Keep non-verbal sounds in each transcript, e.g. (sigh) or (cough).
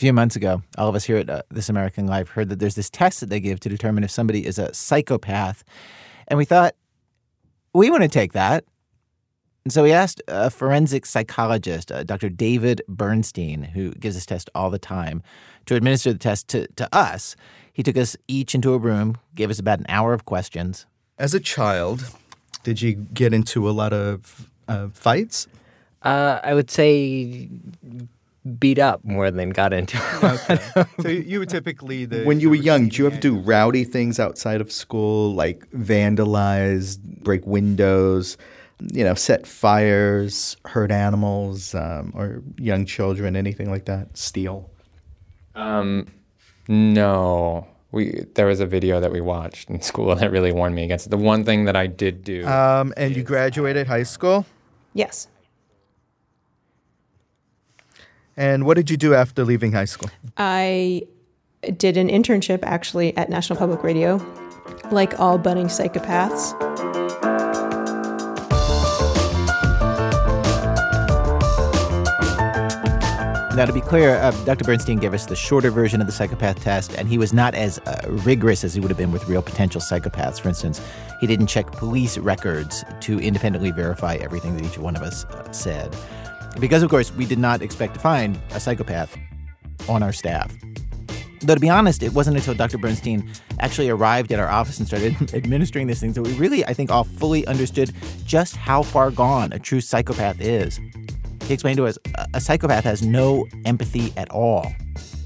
few months ago, all of us here at uh, This American Life heard that there's this test that they give to determine if somebody is a psychopath. And we thought, we want to take that. And so we asked a forensic psychologist, uh, Dr. David Bernstein, who gives this test all the time, to administer the test to, to us. He took us each into a room, gave us about an hour of questions. As a child, did you get into a lot of uh, fights? Uh, I would say beat up more than got into. Okay. so you were typically the. When you were young, did you ever do rowdy things outside of school, like vandalize, break windows, you know, set fires, hurt animals, um, or young children, anything like that? Steal? Um, no. We there was a video that we watched in school that really warned me against it. The one thing that I did do. Um, and you graduated high school. Yes. And what did you do after leaving high school? I did an internship actually at National Public Radio, like all budding psychopaths. Now, to be clear, uh, Dr. Bernstein gave us the shorter version of the psychopath test, and he was not as uh, rigorous as he would have been with real potential psychopaths. For instance, he didn't check police records to independently verify everything that each one of us uh, said. Because, of course, we did not expect to find a psychopath on our staff. Though, to be honest, it wasn't until Dr. Bernstein actually arrived at our office and started (laughs) administering these things that we really, I think, all fully understood just how far gone a true psychopath is. He explained to us a psychopath has no empathy at all,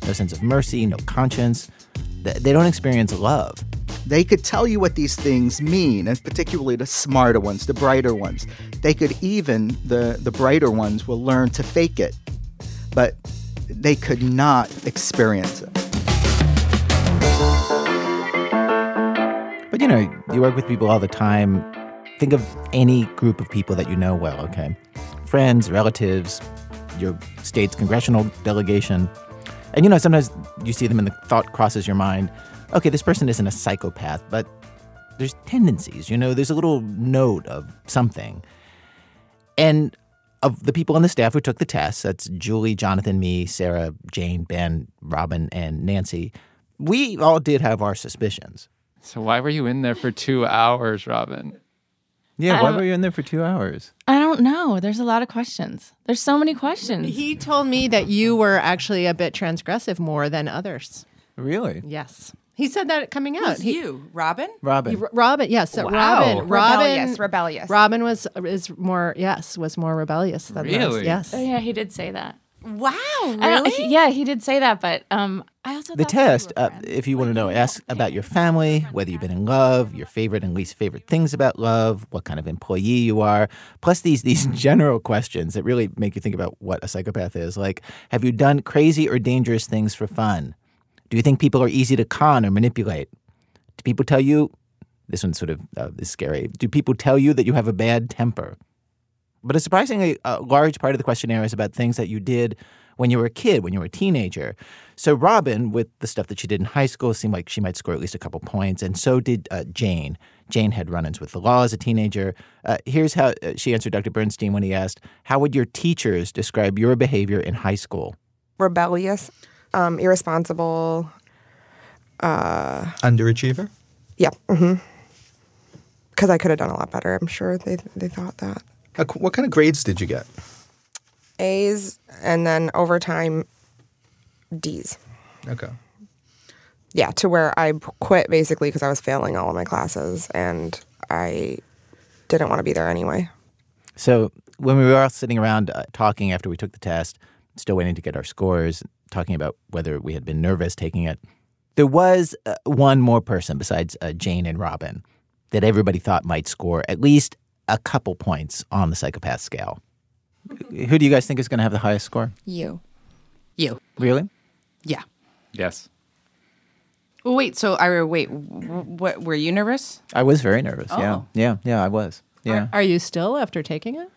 no sense of mercy, no conscience. They don't experience love. They could tell you what these things mean, and particularly the smarter ones, the brighter ones. They could even, the, the brighter ones, will learn to fake it, but they could not experience it. But you know, you work with people all the time. Think of any group of people that you know well, okay? friends, relatives, your state's congressional delegation. And you know, sometimes you see them and the thought crosses your mind okay, this person isn't a psychopath, but there's tendencies, you know, there's a little note of something. And of the people on the staff who took the test, that's Julie, Jonathan, me, Sarah, Jane, Ben, Robin, and Nancy, we all did have our suspicions. So why were you in there for two hours, Robin? Yeah, why um, were you in there for two hours? I don't know. There's a lot of questions. There's so many questions. He told me that you were actually a bit transgressive more than others. Really? Yes. He said that coming out. Who's he, you, Robin? Robin. You, Robin, yes, wow. Robin. Robin, rebellious, rebellious. Robin was is more yes was more rebellious than really. Us. Yes. Oh, yeah, he did say that. Wow, really? He, yeah, he did say that, but um, I also the test. Uh, if you want to know, ask about your family, whether you've been in love, your favorite and least favorite things about love, what kind of employee you are, plus these these (laughs) general questions that really make you think about what a psychopath is. Like, have you done crazy or dangerous things for fun? Do you think people are easy to con or manipulate? Do people tell you? This one's sort of uh, is scary. Do people tell you that you have a bad temper? But a surprisingly uh, large part of the questionnaire is about things that you did when you were a kid, when you were a teenager. So Robin, with the stuff that she did in high school, seemed like she might score at least a couple points, and so did uh, Jane. Jane had run-ins with the law as a teenager. Uh, here's how uh, she answered Dr. Bernstein when he asked, "How would your teachers describe your behavior in high school?" Rebellious, um, irresponsible, uh, underachiever. Yeah. Mm-hmm. Because I could have done a lot better. I'm sure they they thought that. What kind of grades did you get? A's and then over time D's. Okay. Yeah, to where I quit basically because I was failing all of my classes and I didn't want to be there anyway. So when we were all sitting around uh, talking after we took the test, still waiting to get our scores, talking about whether we had been nervous taking it, there was uh, one more person besides uh, Jane and Robin that everybody thought might score at least a couple points on the psychopath scale. Who do you guys think is going to have the highest score? You. You. Really? Yeah. Yes. Well, wait. So, Ira, wait. What were you nervous? I was very nervous. Oh. Yeah. Yeah. Yeah. I was. Yeah. Are, are you still after taking it?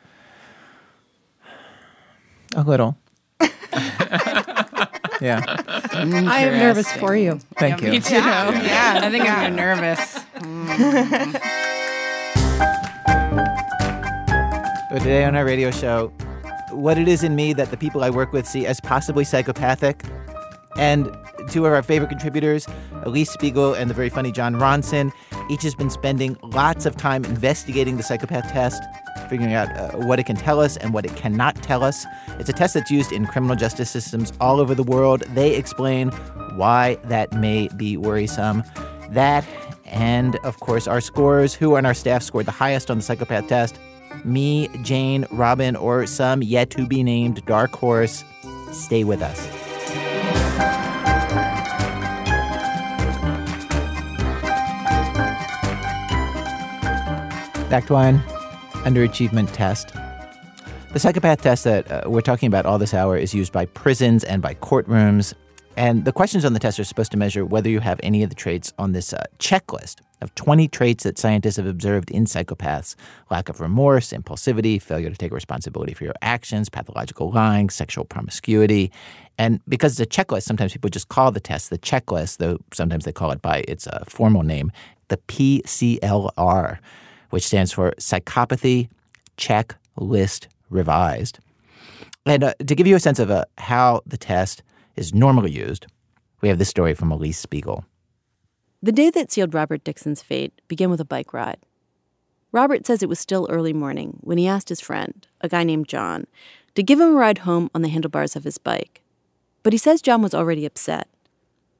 A little. (laughs) (laughs) (laughs) yeah. (laughs) I am nervous for you. Thank yeah, you. Me too. Yeah. yeah. I think I'm nervous. Mm. But today on our radio show, what it is in me that the people I work with see as possibly psychopathic, And two of our favorite contributors, Alix Spiegel and the very funny Jon Ronson, each has been spending lots of time investigating the psychopath test, figuring out uh, what it can tell us and what it cannot tell us. It's a test that's used in criminal justice systems all over the world. They explain why that may be worrisome. That, and of course, our scores. Who on our staff scored the highest on the psychopath test? Me, Jane, Robin, or some yet to be named dark horse. Stay with us. Back to one underachievement test. The psychopath test that uh, we're talking about all this hour is used by prisons and by courtrooms. And the questions on the test are supposed to measure whether you have any of the traits on this uh, checklist of 20 traits that scientists have observed in psychopaths lack of remorse, impulsivity, failure to take responsibility for your actions, pathological lying, sexual promiscuity. And because it's a checklist, sometimes people just call the test the checklist, though sometimes they call it by its uh, formal name, the PCLR, which stands for Psychopathy Checklist Revised. And uh, to give you a sense of uh, how the test is normally used, we have this story from Alix Spiegel. The day that sealed Robert Dixon's fate began with a bike ride. Robert says it was still early morning when he asked his friend, a guy named John, to give him a ride home on the handlebars of his bike. But he says John was already upset.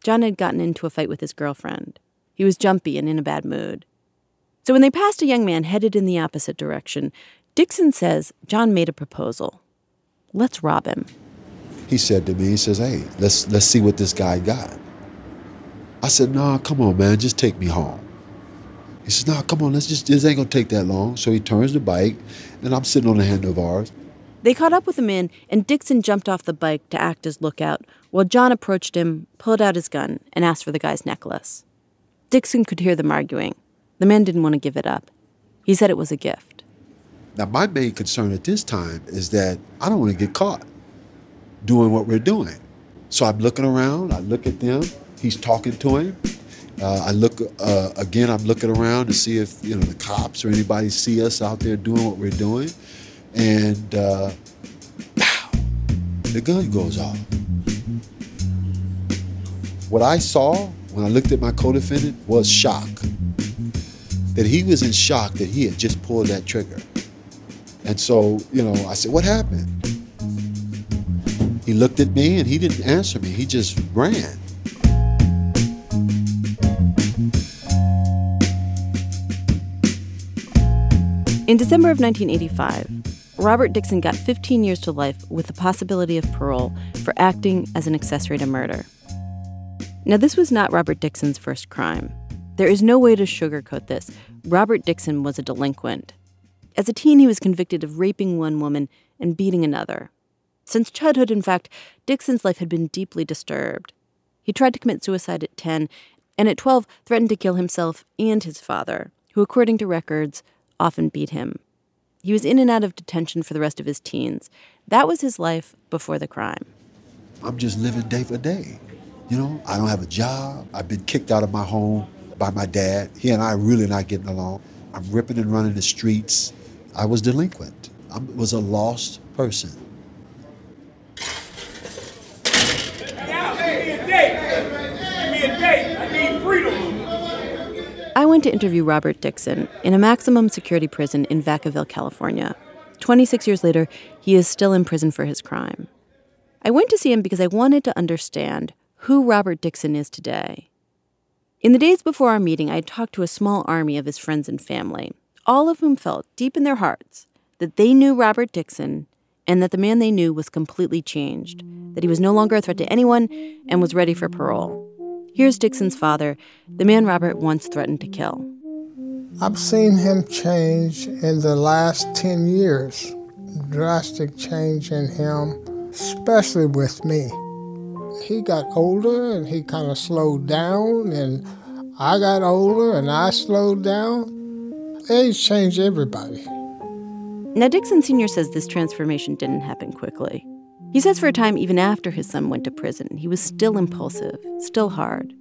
John had gotten into a fight with his girlfriend. He was jumpy and in a bad mood. So when they passed a young man headed in the opposite direction, Dixon says John made a proposal. Let's rob him. He said to me, he says, Hey, let's let's see what this guy got. I said, Nah, come on, man, just take me home. He says, Nah, come on, let's just this ain't gonna take that long. So he turns the bike, and I'm sitting on the handlebars. They caught up with the man, and Dixon jumped off the bike to act as lookout, while John approached him, pulled out his gun, and asked for the guy's necklace. Dixon could hear them arguing. The man didn't want to give it up. He said it was a gift. Now, my main concern at this time is that I don't want to get caught doing what we're doing. So I'm looking around, I look at them, he's talking to him. Uh, I look uh, again. I'm looking around to see if you know the cops or anybody see us out there doing what we're doing, and uh, pow, the gun goes off. What I saw when I looked at my co-defendant was shock. That he was in shock that he had just pulled that trigger, and so you know I said, "What happened?" He looked at me and he didn't answer me. He just ran. In December of 1985, Robert Dixon got 15 years to life with the possibility of parole for acting as an accessory to murder. Now, this was not Robert Dixon's first crime. There is no way to sugarcoat this. Robert Dixon was a delinquent. As a teen, he was convicted of raping one woman and beating another. Since childhood, in fact, Dixon's life had been deeply disturbed. He tried to commit suicide at 10, and at 12, threatened to kill himself and his father, who, according to records, often beat him. He was in and out of detention for the rest of his teens. That was his life before the crime. I'm just living day for day. You know, I don't have a job. I've been kicked out of my home by my dad. He and I are really not getting along. I'm ripping and running the streets. I was delinquent. I was a lost person. I went to interview Robert Dixon in a maximum security prison in Vacaville, California. 26 years later, he is still in prison for his crime. I went to see him because I wanted to understand who Robert Dixon is today. In the days before our meeting, I had talked to a small army of his friends and family, all of whom felt deep in their hearts that they knew Robert Dixon and that the man they knew was completely changed, that he was no longer a threat to anyone and was ready for parole. Here's Dixon's father, the man Robert once threatened to kill. I've seen him change in the last 10 years. Drastic change in him, especially with me. He got older and he kind of slowed down, and I got older and I slowed down. Age changed everybody. Now, Dixon Sr. says this transformation didn't happen quickly. He says for a time, even after his son went to prison, he was still impulsive, still hard.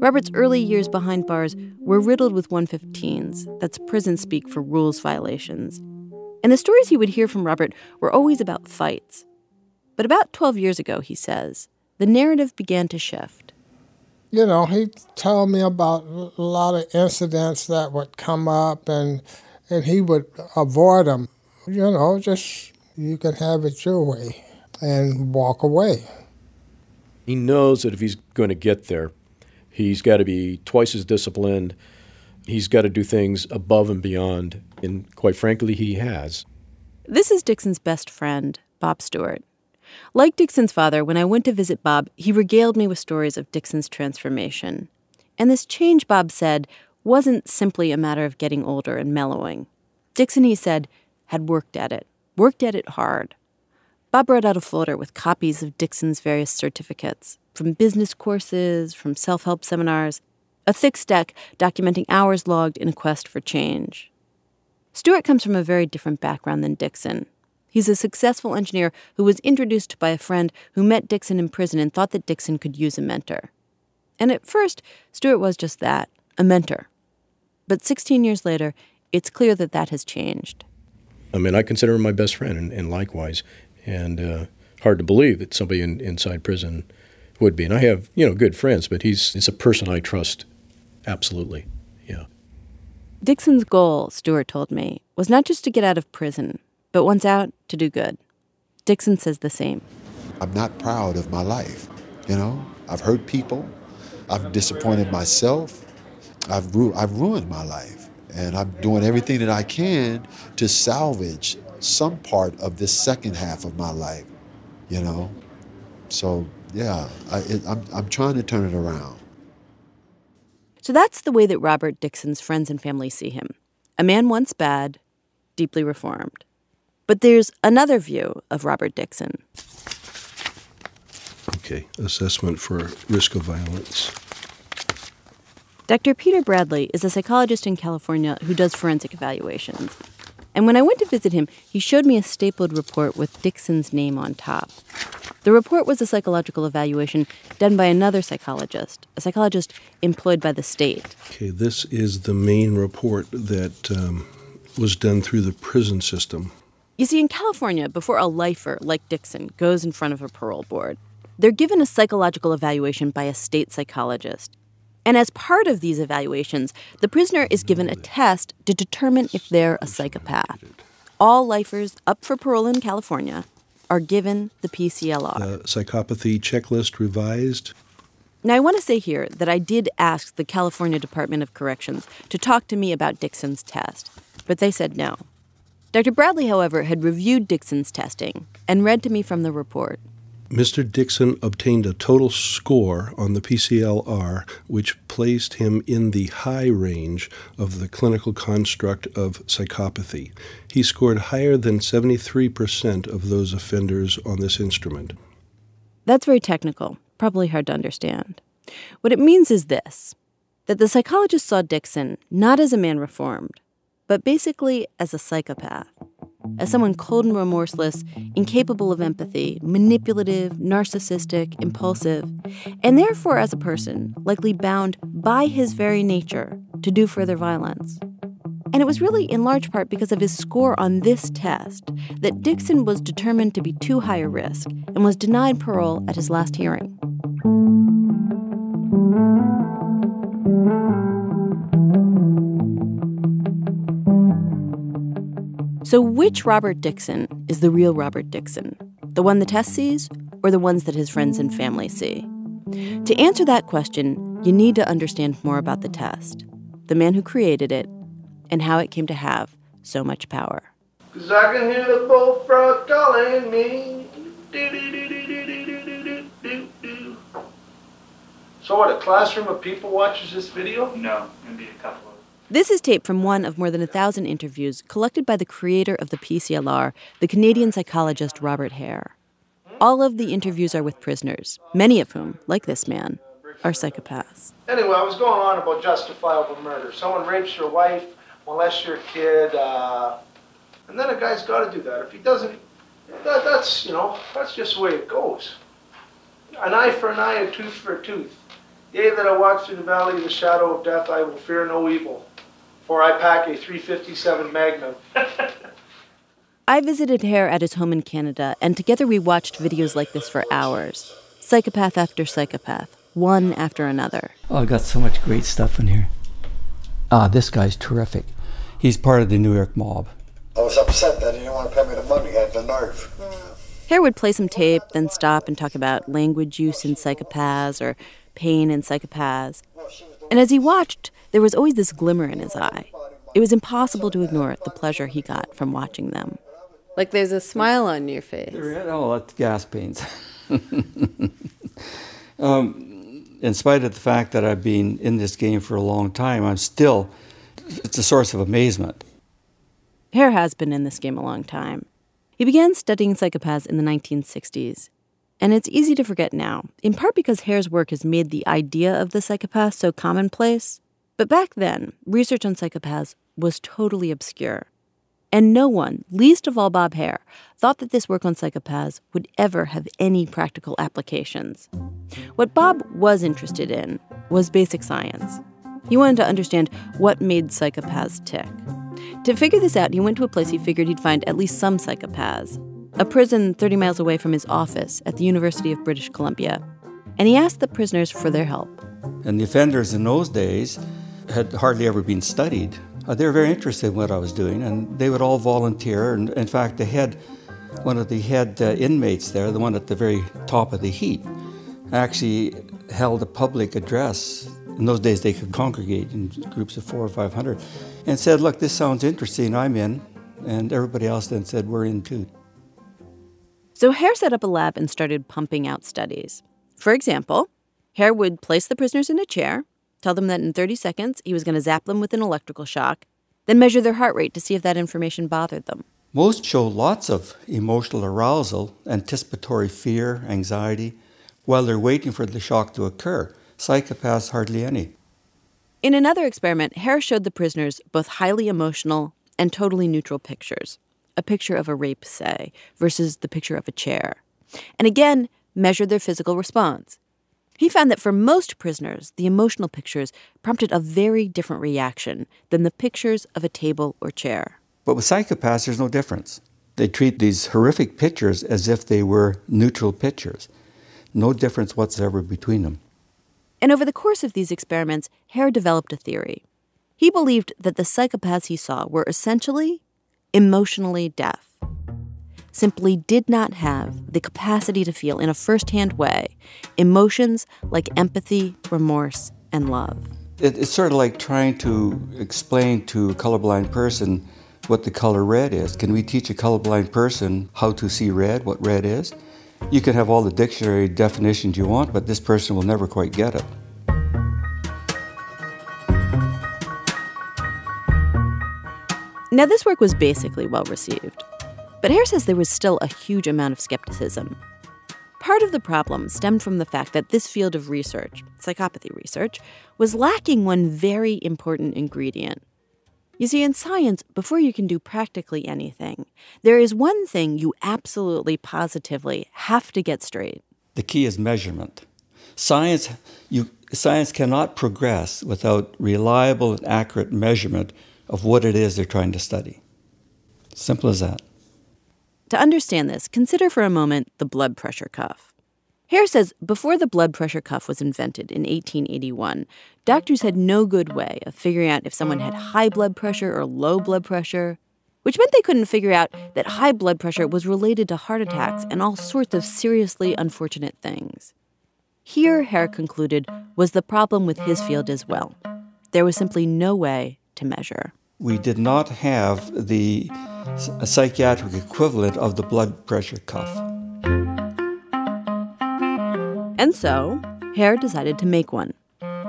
Robert's early years behind bars were riddled with 115s, that's prison speak for rules violations. And the stories he would hear from Robert were always about fights. But about 12 years ago, he says, the narrative began to shift. You know, he told me about a lot of incidents that would come up and and he would avoid them. You know, just you can have it your way and walk away. He knows that if he's going to get there, he's got to be twice as disciplined. He's got to do things above and beyond. And quite frankly, he has. This is Dixon's best friend, Bob Stewart. Like Dixon's father, when I went to visit Bob, he regaled me with stories of Dixon's transformation. And this change, Bob said, wasn't simply a matter of getting older and mellowing. Dixon, he said, had worked at it, worked at it hard. Bob brought out a folder with copies of Dixon's various certificates, from business courses, from self help seminars, a thick stack documenting hours logged in a quest for change. Stewart comes from a very different background than Dixon. He's a successful engineer who was introduced by a friend who met Dixon in prison and thought that Dixon could use a mentor. And at first, Stewart was just that a mentor. But 16 years later, it's clear that that has changed. I mean, I consider him my best friend, and, and likewise. And uh, hard to believe that somebody in, inside prison would be. And I have, you know, good friends, but he's, he's a person I trust absolutely. Yeah. Dixon's goal, Stewart told me, was not just to get out of prison, but once out, to do good. Dixon says the same. I'm not proud of my life. You know, I've hurt people, I've disappointed myself, I've, ru- I've ruined my life. And I'm doing everything that I can to salvage some part of this second half of my life, you know? So, yeah, I, it, I'm, I'm trying to turn it around. So that's the way that Robert Dixon's friends and family see him a man once bad, deeply reformed. But there's another view of Robert Dixon. Okay, assessment for risk of violence. Dr. Peter Bradley is a psychologist in California who does forensic evaluations. And when I went to visit him, he showed me a stapled report with Dixon's name on top. The report was a psychological evaluation done by another psychologist, a psychologist employed by the state. Okay, this is the main report that um, was done through the prison system. You see, in California, before a lifer like Dixon goes in front of a parole board, they're given a psychological evaluation by a state psychologist. And as part of these evaluations, the prisoner is given a test to determine if they're a psychopath. All lifers up for parole in California are given the PCLR. The psychopathy checklist revised. Now, I want to say here that I did ask the California Department of Corrections to talk to me about Dixon's test, but they said no. Dr. Bradley, however, had reviewed Dixon's testing and read to me from the report. Mr. Dixon obtained a total score on the PCLR, which placed him in the high range of the clinical construct of psychopathy. He scored higher than 73% of those offenders on this instrument. That's very technical, probably hard to understand. What it means is this that the psychologist saw Dixon not as a man reformed, but basically as a psychopath as someone cold and remorseless, incapable of empathy, manipulative, narcissistic, impulsive, and therefore, as a person, likely bound by his very nature to do further violence. And it was really in large part because of his score on this test that Dixon was determined to be too high a risk and was denied parole at his last hearing. So, which Robert Dixon is the real Robert Dixon? The one the test sees, or the ones that his friends and family see? To answer that question, you need to understand more about the test, the man who created it, and how it came to have so much power. Cause I can hear the bullfrog calling me. So what, a classroom of people watches this video? No, maybe a couple. This is tape from one of more than a thousand interviews collected by the creator of the PCLR, the Canadian psychologist Robert Hare. All of the interviews are with prisoners, many of whom, like this man, are psychopaths. Anyway, I was going on about justifiable murder. Someone rapes your wife, molests your kid, uh, and then a guy's got to do that. If he doesn't, that, that's, you know, that's just the way it goes. An eye for an eye, a tooth for a tooth. Yea, that I walk through the valley of the shadow of death, I will fear no evil for I pack a 357 Magnum. (laughs) I visited Hare at his home in Canada, and together we watched videos like this for hours. psychopath after psychopath, one after another. Oh, I've got so much great stuff in here. Ah, this guy's terrific. He's part of the New York mob. I was upset that he didn't want to pay me the money. I had the nerve. Hare would play some tape, then stop and talk about language use in psychopaths or pain in psychopaths. And as he watched, there was always this glimmer in his eye. It was impossible to ignore the pleasure he got from watching them. Like there's a smile on your face. Oh, that's gas pains. (laughs) um, in spite of the fact that I've been in this game for a long time, I'm still, it's a source of amazement. Hare has been in this game a long time. He began studying psychopaths in the 1960s. And it's easy to forget now, in part because Hare's work has made the idea of the psychopath so commonplace. But back then, research on psychopaths was totally obscure. And no one, least of all Bob Hare, thought that this work on psychopaths would ever have any practical applications. What Bob was interested in was basic science. He wanted to understand what made psychopaths tick. To figure this out, he went to a place he figured he'd find at least some psychopaths a prison 30 miles away from his office at the University of British Columbia. And he asked the prisoners for their help. And the offenders in those days had hardly ever been studied. Uh, they were very interested in what I was doing, and they would all volunteer. And in fact, the head, one of the head uh, inmates there, the one at the very top of the heap, actually held a public address. In those days, they could congregate in groups of four or five hundred, and said, "Look, this sounds interesting. I'm in." And everybody else then said, "We're in too." So Hare set up a lab and started pumping out studies. For example, Hare would place the prisoners in a chair, tell them that in 30 seconds he was going to zap them with an electrical shock, then measure their heart rate to see if that information bothered them. Most show lots of emotional arousal, anticipatory fear, anxiety, while they're waiting for the shock to occur. Psychopaths, hardly any. In another experiment, Hare showed the prisoners both highly emotional and totally neutral pictures a picture of a rape, say, versus the picture of a chair. And again, measured their physical response. He found that for most prisoners, the emotional pictures prompted a very different reaction than the pictures of a table or chair. But with psychopaths, there's no difference. They treat these horrific pictures as if they were neutral pictures. No difference whatsoever between them. And over the course of these experiments, Hare developed a theory. He believed that the psychopaths he saw were essentially emotionally deaf, simply did not have the capacity to feel in a firsthand way emotions like empathy, remorse, and love. It, it's sort of like trying to explain to a colorblind person what the color red is. Can we teach a colorblind person how to see red, what red is? You can have all the dictionary definitions you want, but this person will never quite get it. Now, this work was basically well received, but Hare says there was still a huge amount of skepticism. Part of the problem stemmed from the fact that this field of research, psychopathy research, was lacking one very important ingredient. You see, in science, before you can do practically anything, there is one thing you absolutely positively have to get straight. The key is measurement. Science, you, science cannot progress without reliable and accurate measurement of what it is they're trying to study. Simple as that. To understand this, consider for a moment the blood pressure cuff. Hare says before the blood pressure cuff was invented in 1881, doctors had no good way of figuring out if someone had high blood pressure or low blood pressure, which meant they couldn't figure out that high blood pressure was related to heart attacks and all sorts of seriously unfortunate things. Here, Hare concluded, was the problem with his field as well. There was simply no way to measure. We did not have the psychiatric equivalent of the blood pressure cuff. And so, Hare decided to make one.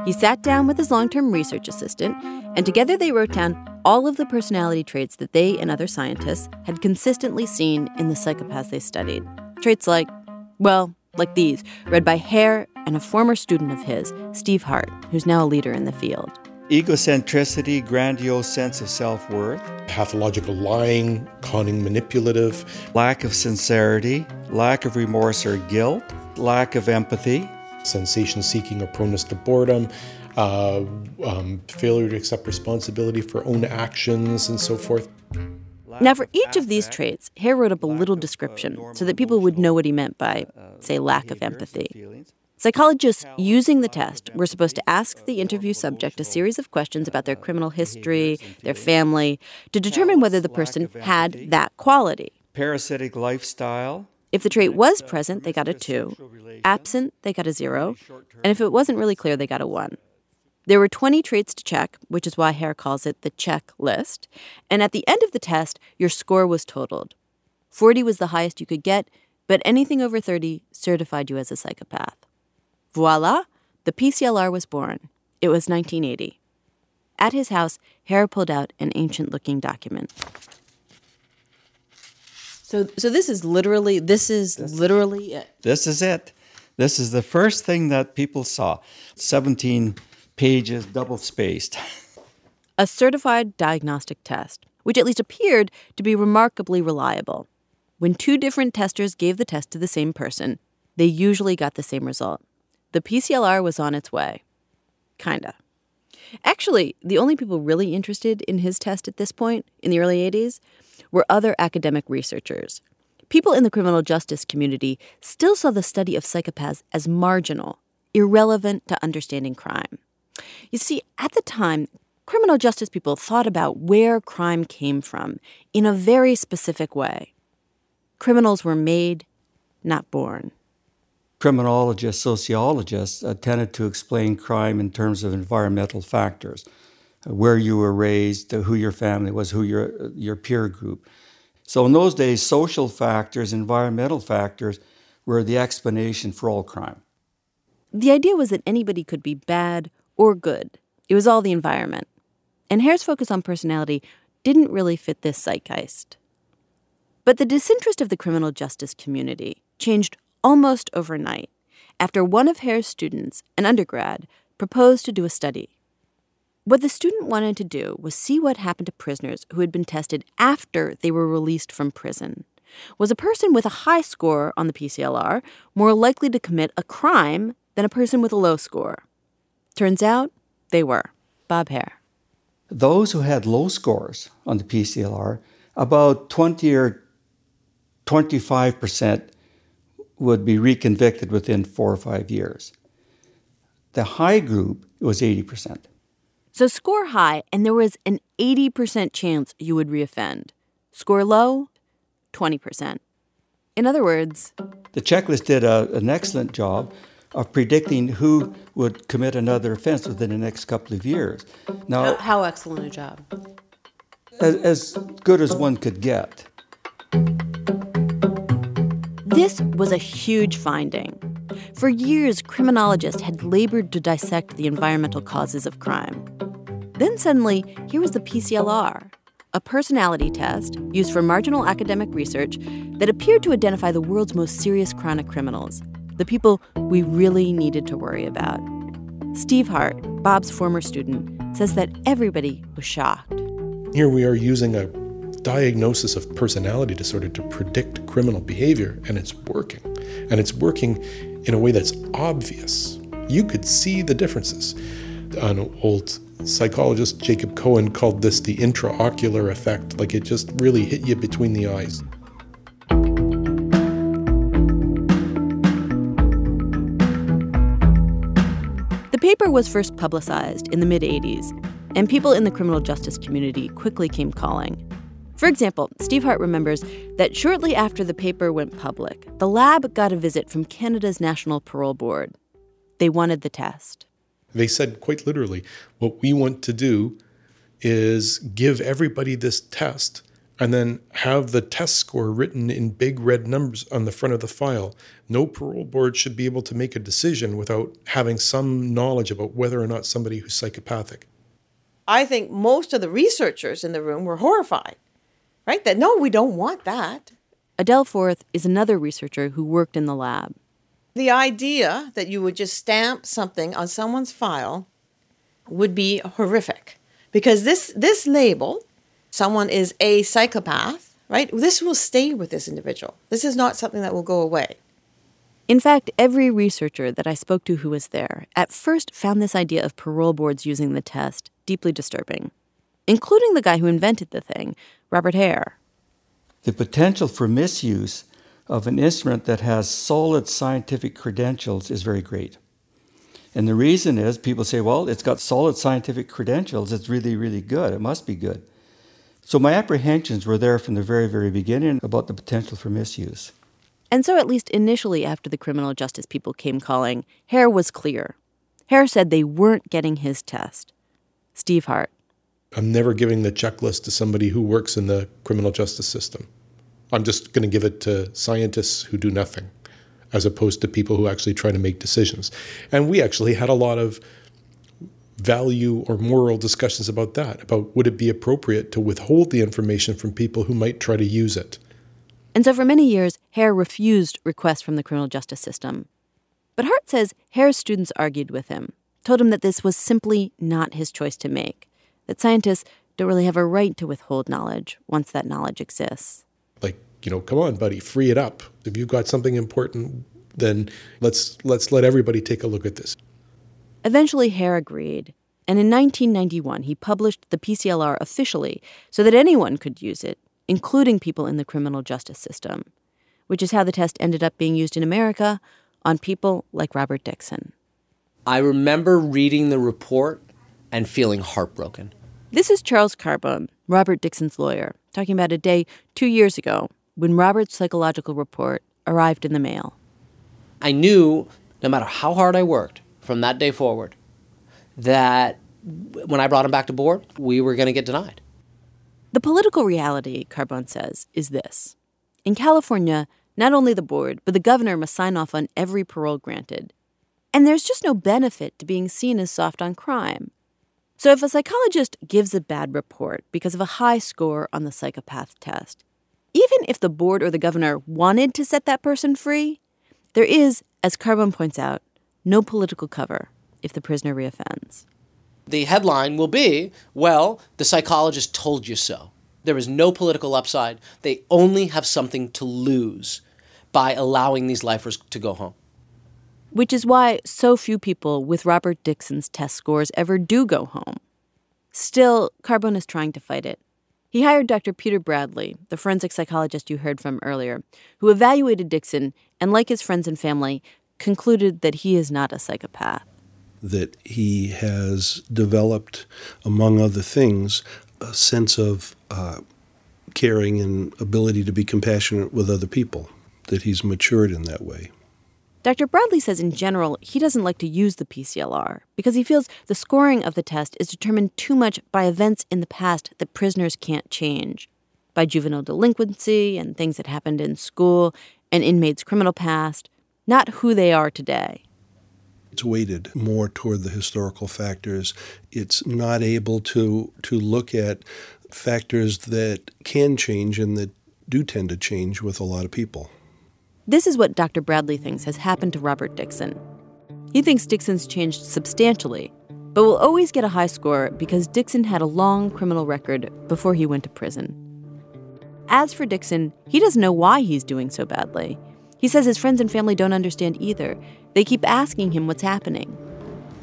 He sat down with his long term research assistant, and together they wrote down all of the personality traits that they and other scientists had consistently seen in the psychopaths they studied. Traits like, well, like these, read by Hare and a former student of his, Steve Hart, who's now a leader in the field egocentricity, grandiose sense of self worth, pathological lying, conning, manipulative, lack of sincerity, lack of remorse or guilt, lack of empathy, sensation seeking or proneness to boredom. Uh, um, failure to accept responsibility for own actions and so forth. Now, for each of these traits, Hare wrote up a little description so that people would know what he meant by, say, lack of empathy. Psychologists using the test were supposed to ask the interview subject a series of questions about their criminal history, their family, to determine whether the person had that quality. Parasitic lifestyle. If the trait was present, they got a two. Absent, they got a zero. And if it wasn't really clear, they got a one. There were 20 traits to check, which is why Hare calls it the checklist. And at the end of the test, your score was totaled. 40 was the highest you could get, but anything over 30 certified you as a psychopath. Voila, the PCLR was born. It was 1980. At his house, Hare pulled out an ancient looking document. So, so this is literally this is literally it. This is it. This is the first thing that people saw. 17 pages, double spaced. A certified diagnostic test, which at least appeared to be remarkably reliable. When two different testers gave the test to the same person, they usually got the same result. The PCLR was on its way. Kinda. Actually, the only people really interested in his test at this point, in the early 80s, were other academic researchers. People in the criminal justice community still saw the study of psychopaths as marginal, irrelevant to understanding crime. You see, at the time, criminal justice people thought about where crime came from in a very specific way. Criminals were made, not born. Criminologists, sociologists uh, tended to explain crime in terms of environmental factors uh, where you were raised, uh, who your family was, who your, your peer group. So, in those days, social factors, environmental factors were the explanation for all crime. The idea was that anybody could be bad or good. It was all the environment. And Hare's focus on personality didn't really fit this zeitgeist. But the disinterest of the criminal justice community changed almost overnight after one of Hare's students, an undergrad, proposed to do a study. What the student wanted to do was see what happened to prisoners who had been tested after they were released from prison. Was a person with a high score on the PCLR more likely to commit a crime than a person with a low score? Turns out they were. Bob Hare. Those who had low scores on the PCLR, about 20 or 25 percent would be reconvicted within four or five years. The high group was 80 percent. So score high, and there was an 80% chance you would reoffend. Score low, 20%. In other words, the checklist did a, an excellent job of predicting who would commit another offense within the next couple of years. Now, how, how excellent a job! As, as good as one could get. This was a huge finding. For years, criminologists had labored to dissect the environmental causes of crime. Then suddenly, here was the PCLR, a personality test used for marginal academic research that appeared to identify the world's most serious chronic criminals, the people we really needed to worry about. Steve Hart, Bob's former student, says that everybody was shocked. Here we are using a diagnosis of personality disorder to predict criminal behavior, and it's working. And it's working in a way that's obvious. You could see the differences. An old psychologist, Jacob Cohen, called this the intraocular effect, like it just really hit you between the eyes. The paper was first publicized in the mid 80s, and people in the criminal justice community quickly came calling. For example, Steve Hart remembers that shortly after the paper went public, the lab got a visit from Canada's National Parole Board. They wanted the test. They said quite literally, what we want to do is give everybody this test and then have the test score written in big red numbers on the front of the file. No parole board should be able to make a decision without having some knowledge about whether or not somebody who's psychopathic. I think most of the researchers in the room were horrified, right? That no, we don't want that. Adele Forth is another researcher who worked in the lab. The idea that you would just stamp something on someone's file would be horrific because this this label someone is a psychopath, right? This will stay with this individual. This is not something that will go away. In fact, every researcher that I spoke to who was there at first found this idea of parole boards using the test deeply disturbing, including the guy who invented the thing, Robert Hare. the potential for misuse of an instrument that has solid scientific credentials is very great. And the reason is people say, well, it's got solid scientific credentials, it's really, really good, it must be good. So my apprehensions were there from the very, very beginning about the potential for misuse. And so, at least initially, after the criminal justice people came calling, Hare was clear. Hare said they weren't getting his test. Steve Hart. I'm never giving the checklist to somebody who works in the criminal justice system. I'm just going to give it to scientists who do nothing, as opposed to people who actually try to make decisions. And we actually had a lot of value or moral discussions about that, about would it be appropriate to withhold the information from people who might try to use it. And so for many years, Hare refused requests from the criminal justice system. But Hart says Hare's students argued with him, told him that this was simply not his choice to make, that scientists don't really have a right to withhold knowledge once that knowledge exists. Like, you know, come on, buddy, free it up. If you've got something important, then let's let's let everybody take a look at this. Eventually, Hare agreed, and in 1991 he published the PCLR officially so that anyone could use it, including people in the criminal justice system, which is how the test ended up being used in America on people like Robert Dixon. I remember reading the report and feeling heartbroken. This is Charles Carbone, Robert Dixon's lawyer, talking about a day two years ago when Robert's psychological report arrived in the mail. I knew, no matter how hard I worked from that day forward, that when I brought him back to board, we were going to get denied. The political reality, Carbone says, is this. In California, not only the board, but the governor must sign off on every parole granted. And there's just no benefit to being seen as soft on crime. So if a psychologist gives a bad report because of a high score on the psychopath test, even if the board or the governor wanted to set that person free, there is, as Carbone points out, no political cover if the prisoner reoffends. The headline will be well, the psychologist told you so. There is no political upside. They only have something to lose by allowing these lifers to go home. Which is why so few people with Robert Dixon's test scores ever do go home. Still, Carbone is trying to fight it. He hired Dr. Peter Bradley, the forensic psychologist you heard from earlier, who evaluated Dixon and, like his friends and family, concluded that he is not a psychopath. That he has developed, among other things, a sense of uh, caring and ability to be compassionate with other people, that he's matured in that way. Dr. Bradley says in general, he doesn't like to use the PCLR because he feels the scoring of the test is determined too much by events in the past that prisoners can't change, by juvenile delinquency and things that happened in school, an inmate's criminal past, not who they are today. It's weighted more toward the historical factors. It's not able to to look at factors that can change and that do tend to change with a lot of people. This is what Dr. Bradley thinks has happened to Robert Dixon. He thinks Dixon's changed substantially, but will always get a high score because Dixon had a long criminal record before he went to prison. As for Dixon, he doesn't know why he's doing so badly. He says his friends and family don't understand either. They keep asking him what's happening.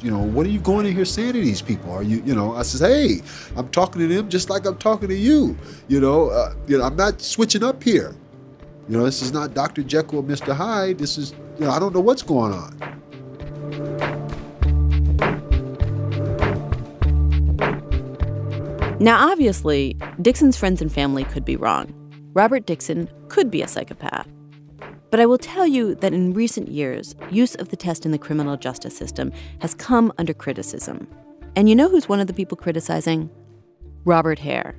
You know, what are you going in here saying to these people? Are you, you know, I says, hey, I'm talking to them just like I'm talking to you. You know, uh, you know, I'm not switching up here. You know, this is not Dr. Jekyll Mr. Hyde. This is, you know, I don't know what's going on. Now, obviously, Dixon's friends and family could be wrong. Robert Dixon could be a psychopath. But I will tell you that in recent years, use of the test in the criminal justice system has come under criticism. And you know who's one of the people criticizing? Robert Hare.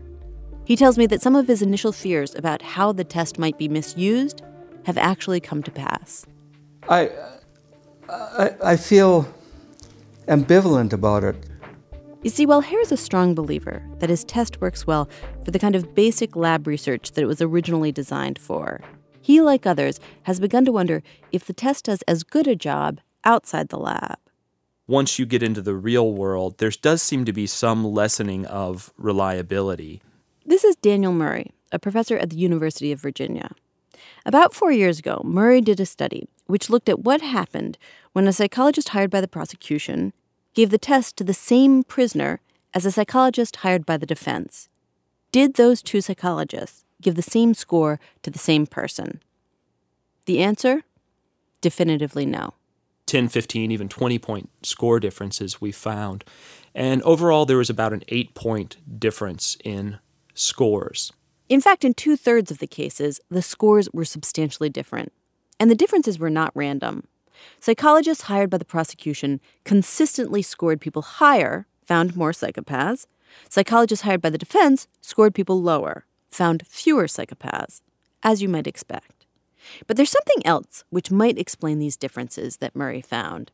He tells me that some of his initial fears about how the test might be misused have actually come to pass. I, I, I feel ambivalent about it. You see, while Hare is a strong believer that his test works well for the kind of basic lab research that it was originally designed for, he, like others, has begun to wonder if the test does as good a job outside the lab. Once you get into the real world, there does seem to be some lessening of reliability. This is Daniel Murrie, a professor at the University of Virginia. About four years ago, Murrie did a study which looked at what happened when a psychologist hired by the prosecution gave the test to the same prisoner as a psychologist hired by the defense. Did those two psychologists give the same score to the same person? The answer? Definitively no. 10, 15, even 20 point score differences we found. And overall, there was about an eight point difference in scores. In fact, in two thirds of the cases, the scores were substantially different. And the differences were not random. Psychologists hired by the prosecution consistently scored people higher, found more psychopaths. Psychologists hired by the defense scored people lower, found fewer psychopaths, as you might expect. But there's something else which might explain these differences that Murrie found.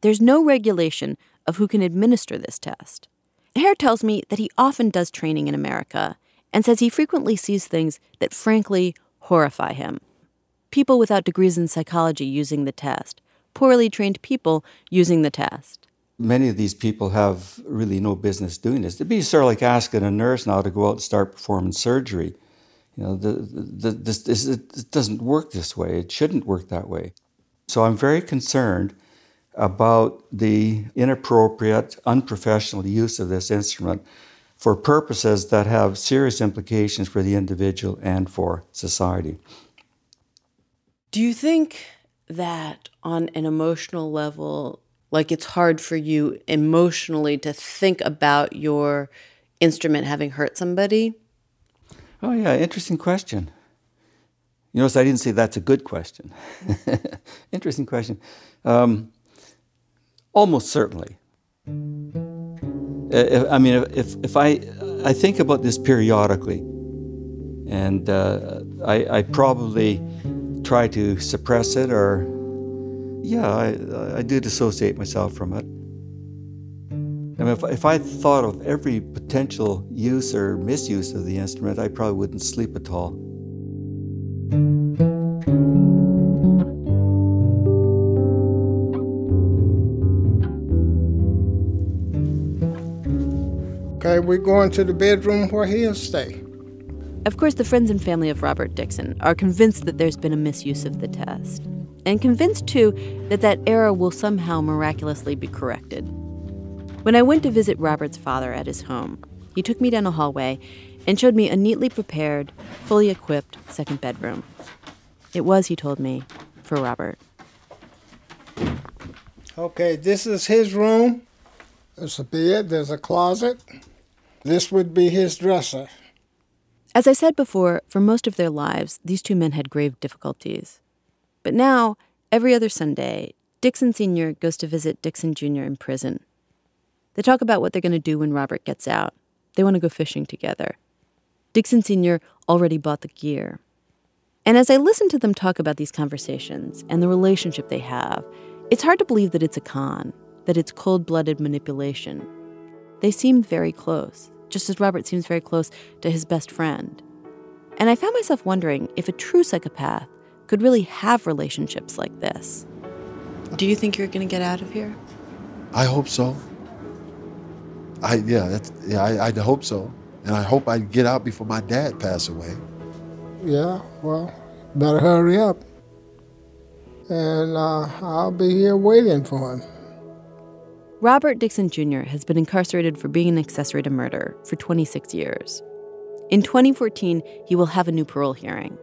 There's no regulation of who can administer this test. Hare tells me that he often does training in America and says he frequently sees things that frankly horrify him. People without degrees in psychology using the test, poorly trained people using the test. Many of these people have really no business doing this. It'd be sort of like asking a nurse now to go out and start performing surgery. You know, the, the, this, this, it doesn't work this way. It shouldn't work that way. So I'm very concerned about the inappropriate, unprofessional use of this instrument for purposes that have serious implications for the individual and for society. Do you think that on an emotional level, like it's hard for you emotionally to think about your instrument having hurt somebody? Oh, yeah, interesting question. You notice I didn't say that's a good question. (laughs) interesting question. Um, almost certainly. Uh, I mean, if, if I, I think about this periodically, and uh, I, I probably try to suppress it or yeah I, I do dissociate myself from it I mean, if, if I thought of every potential use or misuse of the instrument, I probably wouldn't sleep at all. We're going to the bedroom where he'll stay. Of course, the friends and family of Robert Dixon are convinced that there's been a misuse of the test, and convinced, too, that that error will somehow miraculously be corrected. When I went to visit Robert's father at his home, he took me down a hallway and showed me a neatly prepared, fully equipped second bedroom. It was, he told me, for Robert. Okay, this is his room. There's a bed, there's a closet. This would be his dresser. As I said before, for most of their lives, these two men had grave difficulties. But now, every other Sunday, Dixon Sr. goes to visit Dixon Jr. in prison. They talk about what they're going to do when Robert gets out. They want to go fishing together. Dixon Sr. already bought the gear. And as I listen to them talk about these conversations and the relationship they have, it's hard to believe that it's a con, that it's cold blooded manipulation. They seem very close, just as Robert seems very close to his best friend. And I found myself wondering if a true psychopath could really have relationships like this. Do you think you're going to get out of here? I hope so. I yeah, that's yeah, I, I hope so, and I hope I get out before my dad pass away. Yeah, well, better hurry up. And uh, I'll be here waiting for him. Robert Dixon Jr. has been incarcerated for being an accessory to murder for 26 years. In 2014, he will have a new parole hearing.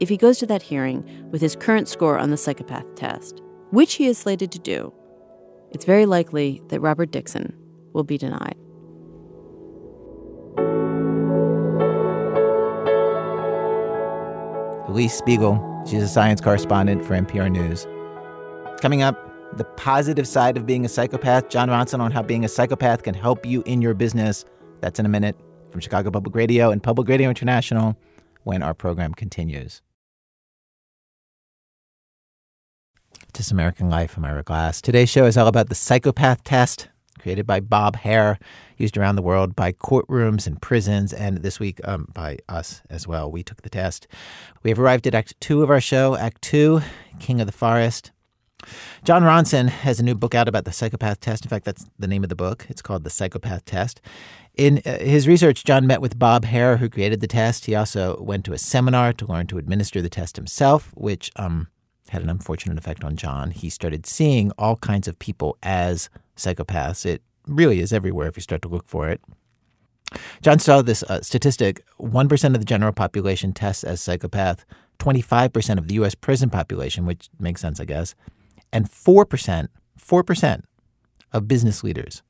If he goes to that hearing with his current score on the psychopath test, which he is slated to do, it's very likely that Robert Dixon will be denied. Alix Spiegel, she's a science correspondent for NPR News. Coming up, the positive side of being a psychopath. Jon Ronson on how being a psychopath can help you in your business. That's in a minute from Chicago Public Radio and Public Radio International when our program continues. This American Life. I'm Ira Glass. Today's show is all about the psychopath test created by Bob Hare, used around the world by courtrooms and prisons, and this week um, by us as well. We took the test. We have arrived at Act Two of our show, Act Two, King of the Forest. Jon Ronson has a new book out about the psychopath test. In fact, that's the name of the book. It's called The Psychopath Test. In uh, his research, Jon met with Bob Hare, who created the test. He also went to a seminar to learn to administer the test himself, which um, had an unfortunate effect on Jon. He started seeing all kinds of people as psychopaths. It really is everywhere if you start to look for it. Jon saw this uh, statistic 1% of the general population tests as psychopath, 25% of the U.S. prison population, which makes sense, I guess, and 4%, 4% of business leaders.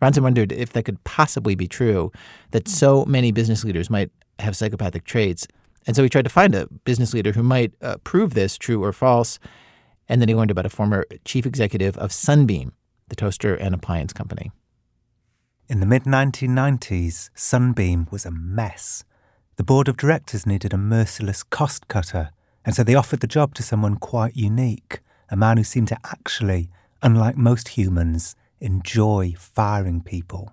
Ronson wondered if that could possibly be true, that so many business leaders might have psychopathic traits. And so he tried to find a business leader who might uh, prove this true or false. And then he learned about a former chief executive of Sunbeam, the toaster and appliance company. In the mid 1990s, Sunbeam was a mess. The board of directors needed a merciless cost cutter, and so they offered the job to someone quite unique, a man who seemed to actually, unlike most humans, enjoy firing people.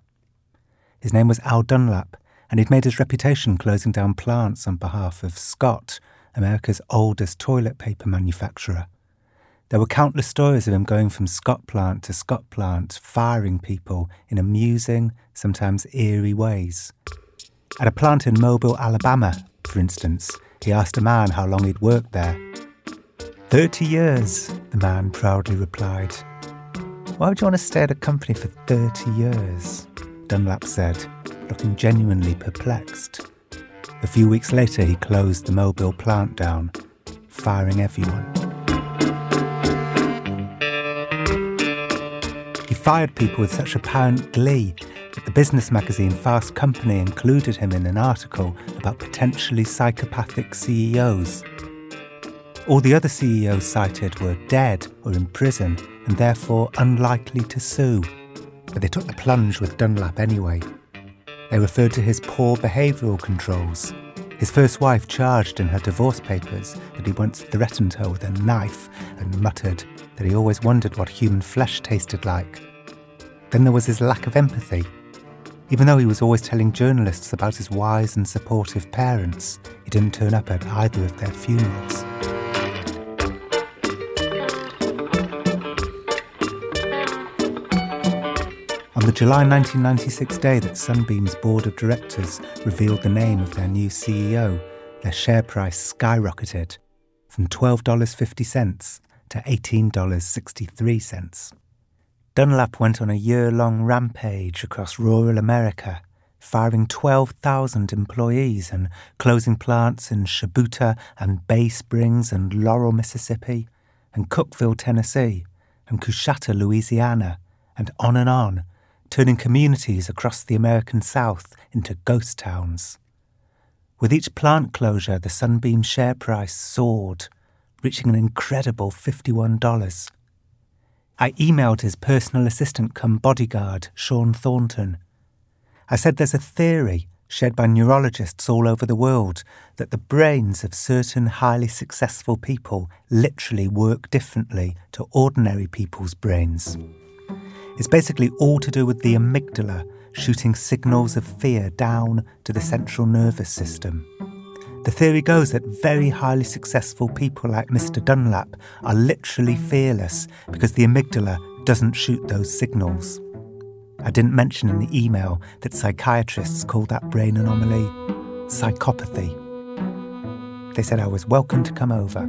His name was Al Dunlap, and he'd made his reputation closing down plants on behalf of Scott, America's oldest toilet paper manufacturer. There were countless stories of him going from Scott plant to Scott plant, firing people in amusing, sometimes eerie ways. At a plant in Mobile, Alabama, for instance, he asked a man how long he'd worked there. Thirty years, the man proudly replied. Why would you want to stay at a company for 30 years? Dunlap said, looking genuinely perplexed. A few weeks later, he closed the Mobile plant down, firing everyone. He fired people with such apparent glee that the business magazine Fast Company included him in an article about potentially psychopathic CEOs. All the other CEOs cited were dead or in prison and therefore unlikely to sue. But they took the plunge with Dunlap anyway. They referred to his poor behavioural controls. His first wife charged in her divorce papers that he once threatened her with a knife and muttered that he always wondered what human flesh tasted like. Then there was his lack of empathy. Even though he was always telling journalists about his wise and supportive parents, he didn't turn up at either of their funerals. The July 1996 day that Sunbeam's board of directors revealed the name of their new CEO, their share price skyrocketed from $12.50 to $18.63. Dunlap went on a year long rampage across rural America, firing 12,000 employees and closing plants in Shubuta and Bay Springs and Laurel, Mississippi, and Cookeville, Tennessee, and Coushatta, Louisiana, and on and on turning communities across the American South into ghost towns. With each plant closure, the Sunbeam share price soared, reaching an incredible $51. I emailed his personal assistant come bodyguard, Sean Thornton. I said there's a theory shared by neurologists all over the world that the brains of certain highly successful people literally work differently to ordinary people's brains. It's basically all to do with the amygdala shooting signals of fear down to the central nervous system. The theory goes that very highly successful people like Mr. Dunlap are literally fearless because the amygdala doesn't shoot those signals. I didn't mention in the email that psychiatrists call that brain anomaly psychopathy. They said I was welcome to come over.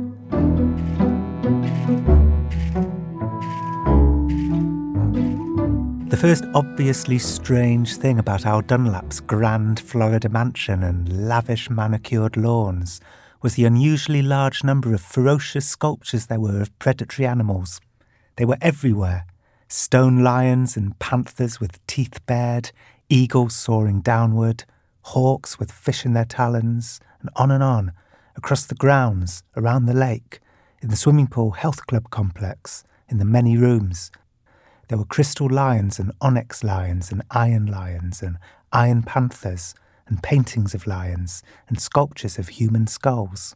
The first obviously strange thing about Al Dunlap's grand Florida mansion and lavish manicured lawns was the unusually large number of ferocious sculptures there were of predatory animals. They were everywhere stone lions and panthers with teeth bared, eagles soaring downward, hawks with fish in their talons, and on and on, across the grounds, around the lake, in the swimming pool health club complex, in the many rooms, there were crystal lions and onyx lions and iron lions and iron panthers and paintings of lions and sculptures of human skulls.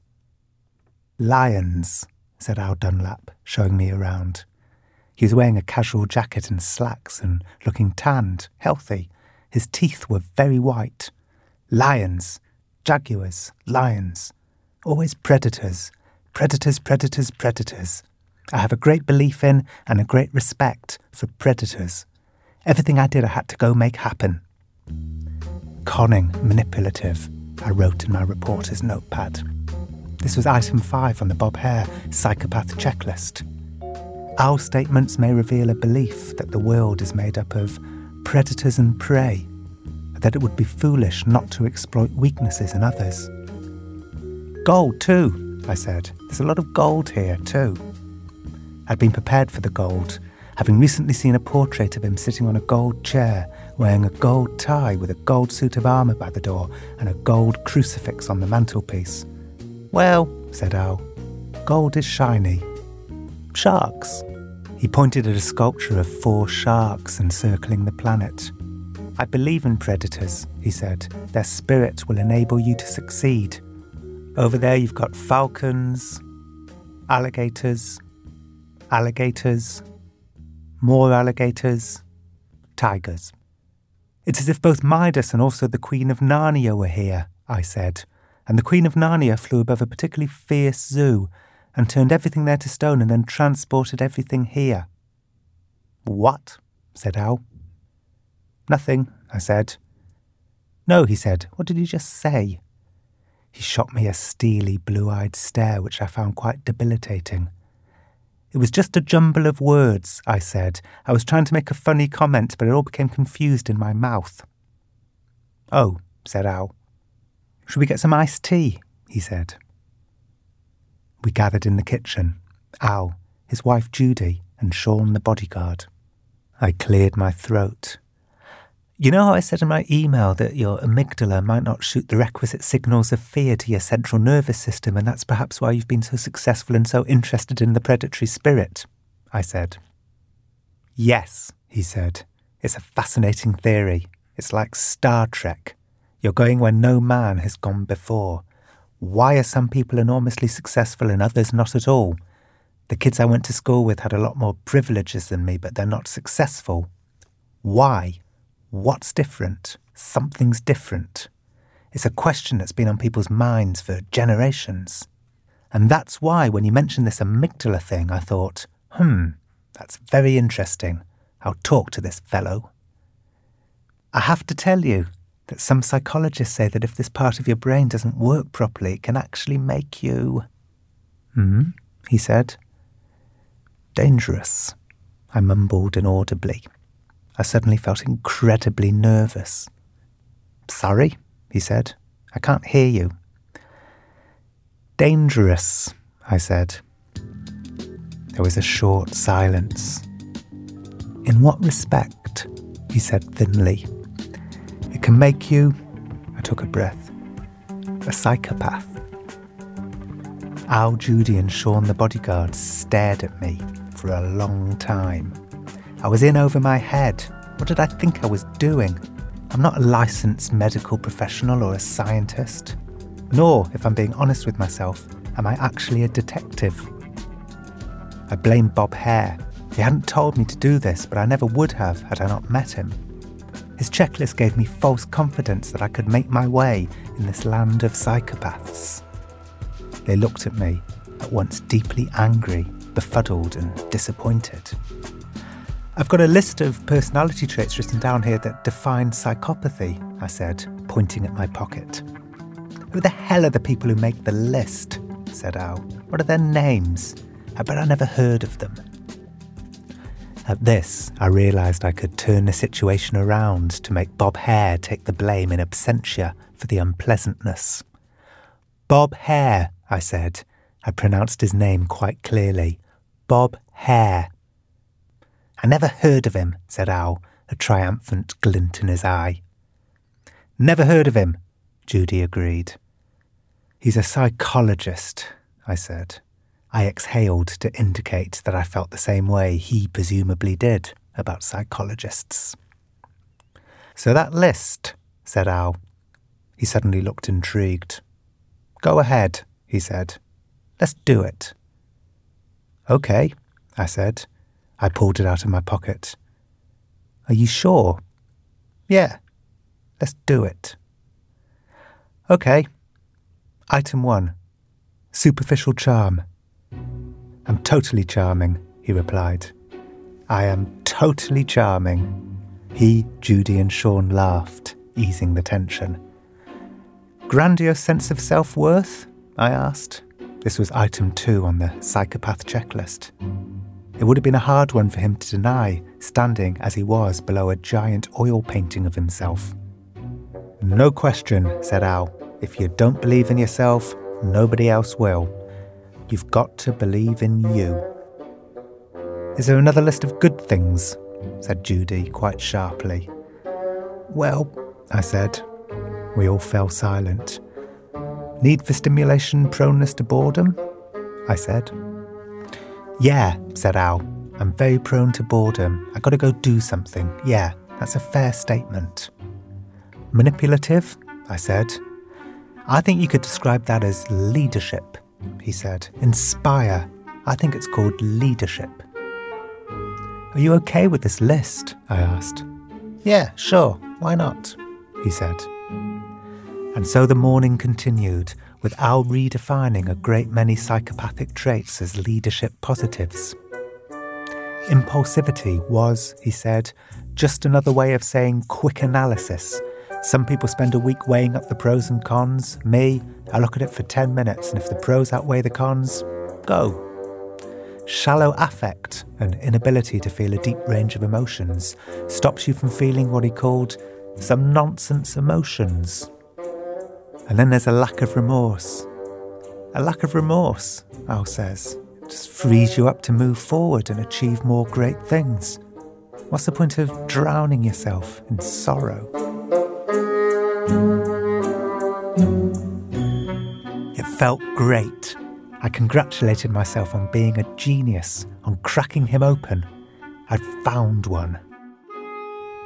Lions, said Al Dunlap, showing me around. He was wearing a casual jacket and slacks and looking tanned, healthy. His teeth were very white. Lions, jaguars, lions. Always predators. Predators, predators, predators. I have a great belief in and a great respect for predators. Everything I did, I had to go make happen. Conning, manipulative, I wrote in my reporter's notepad. This was item five on the Bob Hare psychopath checklist. Our statements may reveal a belief that the world is made up of predators and prey. That it would be foolish not to exploit weaknesses in others. Gold, too, I said. There's a lot of gold here, too. I'd been prepared for the gold, having recently seen a portrait of him sitting on a gold chair, wearing a gold tie with a gold suit of armour by the door and a gold crucifix on the mantelpiece. Well, said Al, gold is shiny. Sharks. He pointed at a sculpture of four sharks encircling the planet. I believe in predators, he said. Their spirit will enable you to succeed. Over there, you've got falcons, alligators, alligators, more alligators, tigers. It's as if both Midas and also the Queen of Narnia were here, I said, and the Queen of Narnia flew above a particularly fierce zoo and turned everything there to stone and then transported everything here. What? said Al. Nothing, I said. No, he said. What did you just say? He shot me a steely, blue eyed stare which I found quite debilitating. It was just a jumble of words, I said. I was trying to make a funny comment, but it all became confused in my mouth. Oh, said Al. Should we get some iced tea? he said. We gathered in the kitchen Al, his wife Judy, and Sean the bodyguard. I cleared my throat. You know how I said in my email that your amygdala might not shoot the requisite signals of fear to your central nervous system, and that's perhaps why you've been so successful and so interested in the predatory spirit? I said. Yes, he said. It's a fascinating theory. It's like Star Trek. You're going where no man has gone before. Why are some people enormously successful and others not at all? The kids I went to school with had a lot more privileges than me, but they're not successful. Why? What's different? Something's different. It's a question that's been on people's minds for generations. And that's why, when you mentioned this amygdala thing, I thought, hmm, that's very interesting. I'll talk to this fellow. I have to tell you that some psychologists say that if this part of your brain doesn't work properly, it can actually make you. Hmm, he said. Dangerous, I mumbled inaudibly. I suddenly felt incredibly nervous. Sorry, he said. I can't hear you. Dangerous, I said. There was a short silence. In what respect? he said thinly. It can make you, I took a breath, a psychopath. Al, Judy, and Sean the bodyguard stared at me for a long time. I was in over my head. What did I think I was doing? I'm not a licensed medical professional or a scientist. Nor, if I'm being honest with myself, am I actually a detective. I blame Bob Hare. He hadn't told me to do this, but I never would have had I not met him. His checklist gave me false confidence that I could make my way in this land of psychopaths. They looked at me, at once deeply angry, befuddled, and disappointed. I've got a list of personality traits written down here that define psychopathy, I said, pointing at my pocket. Who the hell are the people who make the list? said Al. What are their names? Uh, I bet I never heard of them. At this, I realised I could turn the situation around to make Bob Hare take the blame in absentia for the unpleasantness. Bob Hare, I said. I pronounced his name quite clearly. Bob Hare. I never heard of him, said Al, a triumphant glint in his eye. Never heard of him, Judy agreed. He's a psychologist, I said. I exhaled to indicate that I felt the same way he presumably did about psychologists. So that list, said Al. He suddenly looked intrigued. Go ahead, he said. Let's do it. Okay, I said. I pulled it out of my pocket. Are you sure? Yeah. Let's do it. Okay. Item one Superficial charm. I'm totally charming, he replied. I am totally charming. He, Judy, and Sean laughed, easing the tension. Grandiose sense of self worth? I asked. This was item two on the psychopath checklist. It would have been a hard one for him to deny, standing as he was below a giant oil painting of himself. No question, said Al. If you don't believe in yourself, nobody else will. You've got to believe in you. Is there another list of good things? said Judy quite sharply. Well, I said. We all fell silent. Need for stimulation, proneness to boredom? I said. Yeah, said Al. I'm very prone to boredom. I gotta go do something. Yeah, that's a fair statement. Manipulative? I said. I think you could describe that as leadership, he said. Inspire. I think it's called leadership. Are you okay with this list? I asked. Yeah, sure. Why not? He said. And so the morning continued, with Al redefining a great many psychopathic traits as leadership positives. Impulsivity was, he said, just another way of saying quick analysis. Some people spend a week weighing up the pros and cons. Me, I look at it for 10 minutes, and if the pros outweigh the cons, go. Shallow affect, an inability to feel a deep range of emotions, stops you from feeling what he called some nonsense emotions. And then there's a lack of remorse. A lack of remorse, Al says, It just frees you up to move forward and achieve more great things. What's the point of drowning yourself in sorrow? It felt great. I congratulated myself on being a genius, on cracking him open. I'd found one.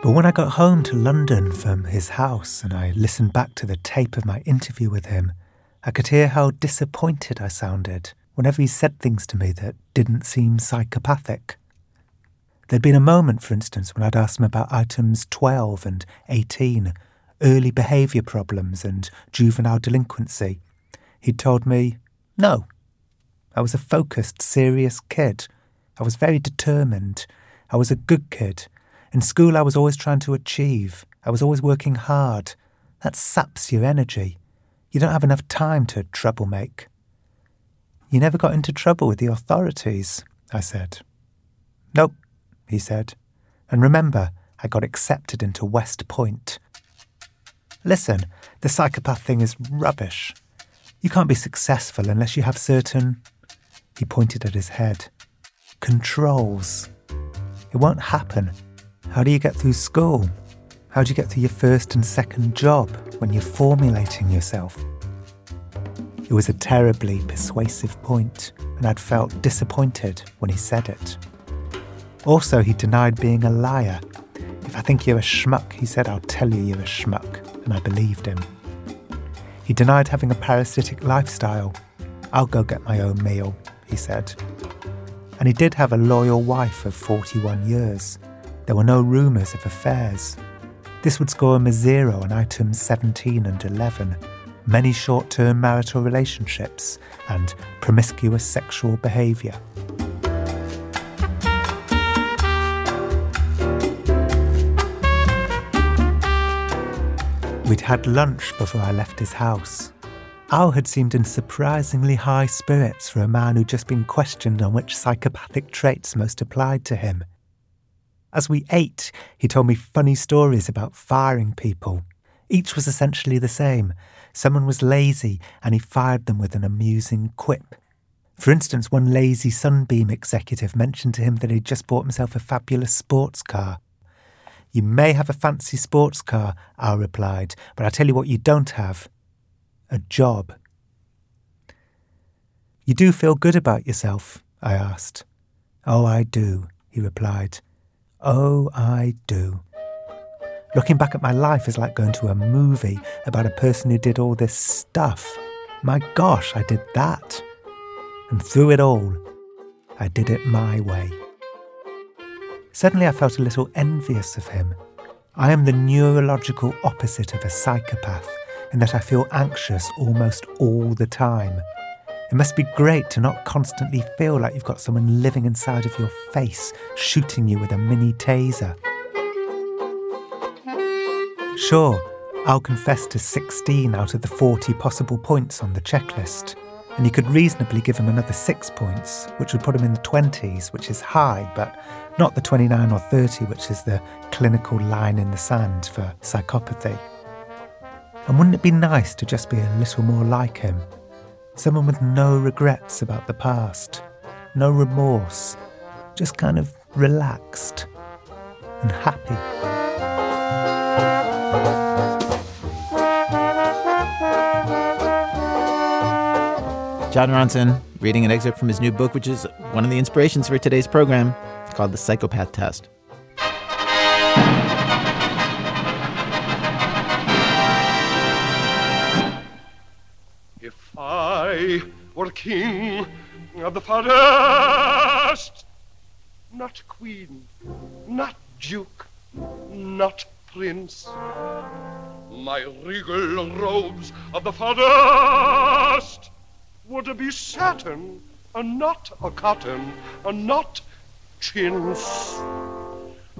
But when I got home to London from his house and I listened back to the tape of my interview with him, I could hear how disappointed I sounded whenever he said things to me that didn't seem psychopathic. There'd been a moment, for instance, when I'd asked him about items 12 and 18, early behaviour problems and juvenile delinquency. He'd told me, no. I was a focused, serious kid. I was very determined. I was a good kid. In school, I was always trying to achieve. I was always working hard. That saps your energy. You don't have enough time to troublemaker. You never got into trouble with the authorities, I said. Nope, he said. And remember, I got accepted into West Point. Listen, the psychopath thing is rubbish. You can't be successful unless you have certain. He pointed at his head. Controls. It won't happen how do you get through school? How do you get through your first and second job when you're formulating yourself? It was a terribly persuasive point, and I'd felt disappointed when he said it. Also, he denied being a liar. If I think you're a schmuck, he said, I'll tell you you're a schmuck, and I believed him. He denied having a parasitic lifestyle. I'll go get my own meal, he said. And he did have a loyal wife of 41 years. There were no rumours of affairs. This would score him a zero on items 17 and 11 many short term marital relationships and promiscuous sexual behaviour. We'd had lunch before I left his house. Al had seemed in surprisingly high spirits for a man who'd just been questioned on which psychopathic traits most applied to him. As we ate, he told me funny stories about firing people. Each was essentially the same. Someone was lazy and he fired them with an amusing quip. For instance, one lazy Sunbeam executive mentioned to him that he'd just bought himself a fabulous sports car. You may have a fancy sports car, I replied, but I'll tell you what you don't have a job. You do feel good about yourself? I asked. Oh, I do, he replied. Oh, I do. Looking back at my life is like going to a movie about a person who did all this stuff. My gosh, I did that. And through it all, I did it my way. Suddenly, I felt a little envious of him. I am the neurological opposite of a psychopath in that I feel anxious almost all the time. It must be great to not constantly feel like you've got someone living inside of your face, shooting you with a mini taser. Sure, I'll confess to 16 out of the 40 possible points on the checklist, and you could reasonably give him another 6 points, which would put him in the 20s, which is high, but not the 29 or 30, which is the clinical line in the sand for psychopathy. And wouldn't it be nice to just be a little more like him? Someone with no regrets about the past, no remorse, just kind of relaxed and happy. Jon Ronson reading an excerpt from his new book, which is one of the inspirations for today's program, called The Psychopath Test. I were king of the forest, not queen, not duke, not prince, my regal robes of the forest would be satin, and not a cotton, and not chintz.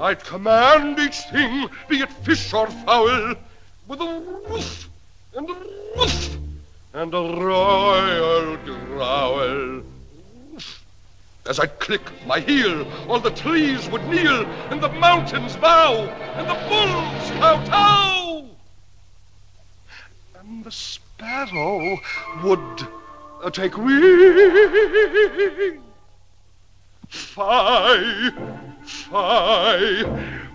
I'd command each thing, be it fish or fowl, with a woof and a woof and a royal growl. As I'd click my heel, all the trees would kneel, and the mountains bow, and the bulls kowtow. And the sparrow would uh, take wing. Fie, fie,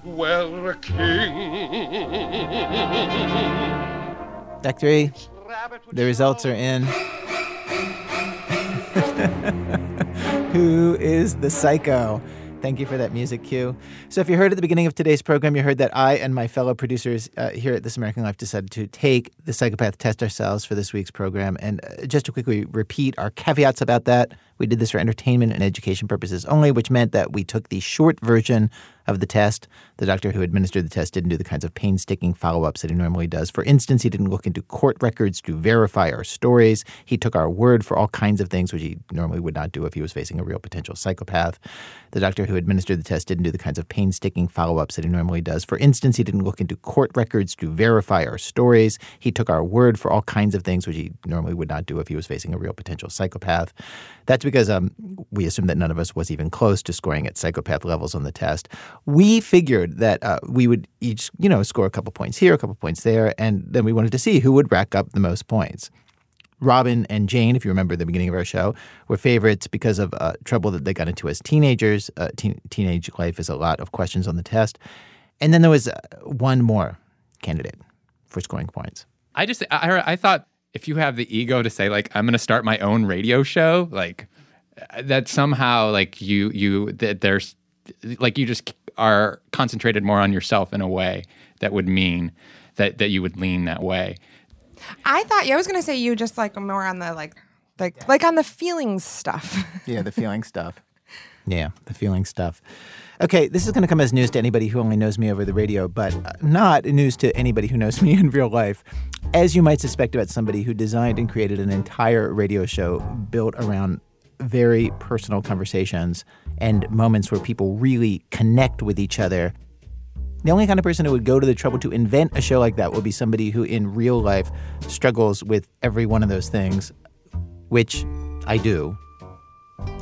were a king. Dr. E, the results are in. (laughs) Who is the psycho? Thank you for that music cue. So, if you heard at the beginning of today's program, you heard that I and my fellow producers uh, here at This American Life decided to take the psychopath test ourselves for this week's program. And uh, just to quickly repeat our caveats about that, we did this for entertainment and education purposes only, which meant that we took the short version of the test. The doctor who administered the test didn't do the kinds of painstaking follow ups that he normally does. For instance, he didn't look into court records to verify our stories. He took our word for all kinds of things, which he normally would not do if he was facing a real potential psychopath. The doctor who administered the test didn't do the kinds of painstaking follow ups that he normally does. For instance, he didn't look into court records to verify our stories. He took our word for all kinds of things, which he normally would not do if he was facing a real potential psychopath. That's because um, we assumed that none of us was even close to scoring at psychopath levels on the test. We figured that uh, we would each, you know, score a couple points here, a couple points there, and then we wanted to see who would rack up the most points. Robyn and Jane, if you remember the beginning of our show, were favorites because of uh, trouble that they got into as teenagers. Uh, teen- teenage life is a lot of questions on the test. And then there was uh, one more candidate for scoring points. I just I, I thought if you have the ego to say like I'm going to start my own radio show, like that somehow like you you that there's like you just are concentrated more on yourself in a way that would mean that that you would lean that way. I thought yeah, I was gonna say you just like more on the like like like on the feelings stuff. Yeah, the feeling stuff. Yeah, the feeling stuff. Okay, this is going to come as news to anybody who only knows me over the radio, but uh, not news to anybody who knows (laughs) me in real life. As you might suspect about somebody who designed and created an entire radio show built around very personal conversations and moments where people really connect with each other. The only kind of person who would go to the trouble to invent a show like that would be somebody who in real life struggles with every one of those things, which I do.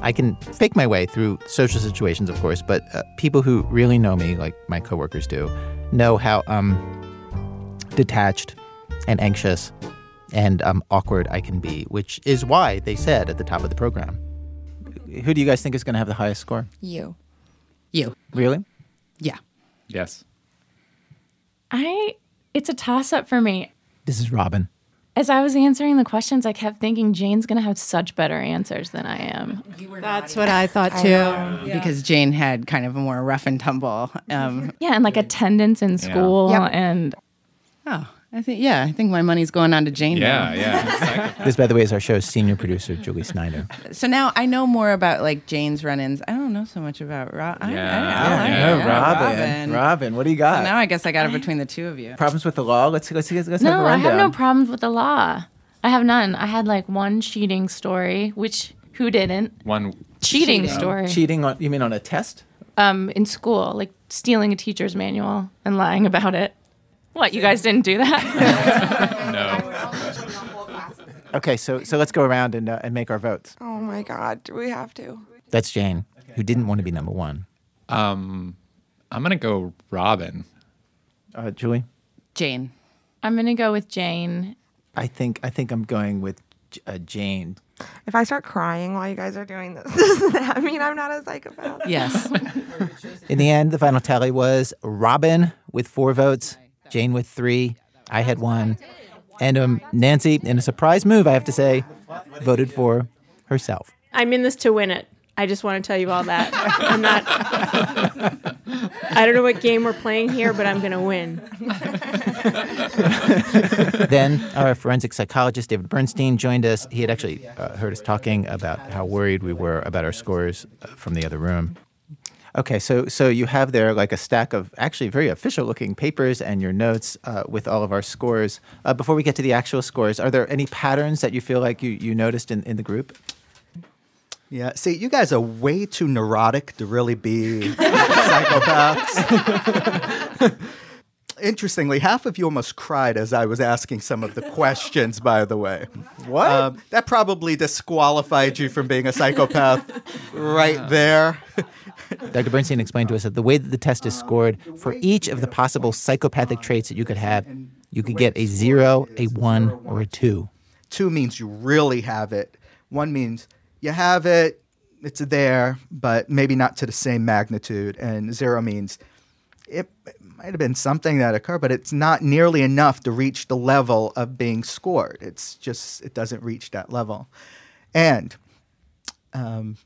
I can fake my way through social situations, of course, but uh, people who really know me, like my coworkers do, know how um, detached and anxious and um, awkward I can be, which is why they said at the top of the program. Who do you guys think is going to have the highest score? You. You. Really? Yeah. Yes. I it's a toss up for me. This is Robyn. As I was answering the questions, I kept thinking Jane's going to have such better answers than I am. That's what I thought too. Because Jane had kind of a more rough and tumble. Um, (laughs) Yeah, and like attendance in school Yep. and oh, I think yeah, I think my money's going on to Jane. now. Yeah. (laughs) this, by the way, is our show's senior producer, Julie Snyder. So now I know more about like Jane's run-ins. I don't know so much about Rob. I, I, I, Yeah, I, no, Robyn. Robyn, what do you got? So now I guess I got it between the two of you. Problems with the law? Let's let's let's, let's have no, a I have rundown. no problems with the law. I have none. I had like one cheating story, which who didn't? One Cheating story. Cheating on you mean on a test? Um, in school, like stealing a teacher's manual and lying about it. What? You guys didn't do that? (laughs) no. Okay, so so let's go around and uh, and make our votes. Oh my god, do we have to? That's Jane, who didn't want to be number one. Um, I'm gonna go Robyn. Uh, Julie. Jane. I'm gonna go with Jane. I think I think I'm going with uh, Jane. If I start crying while you guys are doing this, (laughs) does that mean I'm not a psychopath? Yes. (laughs) In the end, the final tally was Robyn with four votes, Jane with three, I had one, and um, Nancy, in a surprise move, I have to say, voted for herself. I'm in this to win it. I just want to tell you all that. I'm not. (laughs) I don't know what game we're playing here, but I'm going to win. (laughs) then our forensic psychologist David Bernstein joined us. He had actually uh, heard us talking about how worried we were about our scores uh, from the other room. Okay, so so you have there like a stack of actually very official looking papers and your notes uh, with all of our scores. Uh, before we get to the actual scores, are there any patterns that you feel like you, you noticed in, in the group? Yeah, see, you guys are way too neurotic to really be psychopaths. (laughs) Interestingly, half of you almost cried as I was asking some of the questions, by the way. What? Um, that probably disqualified you from being a psychopath right there. Dr. Bernstein explained to us that the way that the test is scored, for each of the possible psychopathic traits that you could have, you could get a zero, a one, or a two. Two means you really have it. One means you have it, it's there, but maybe not to the same magnitude. And zero means it, it might have been something that occurred, but it's not nearly enough to reach the level of being scored. It's just, it doesn't reach that level. And, um,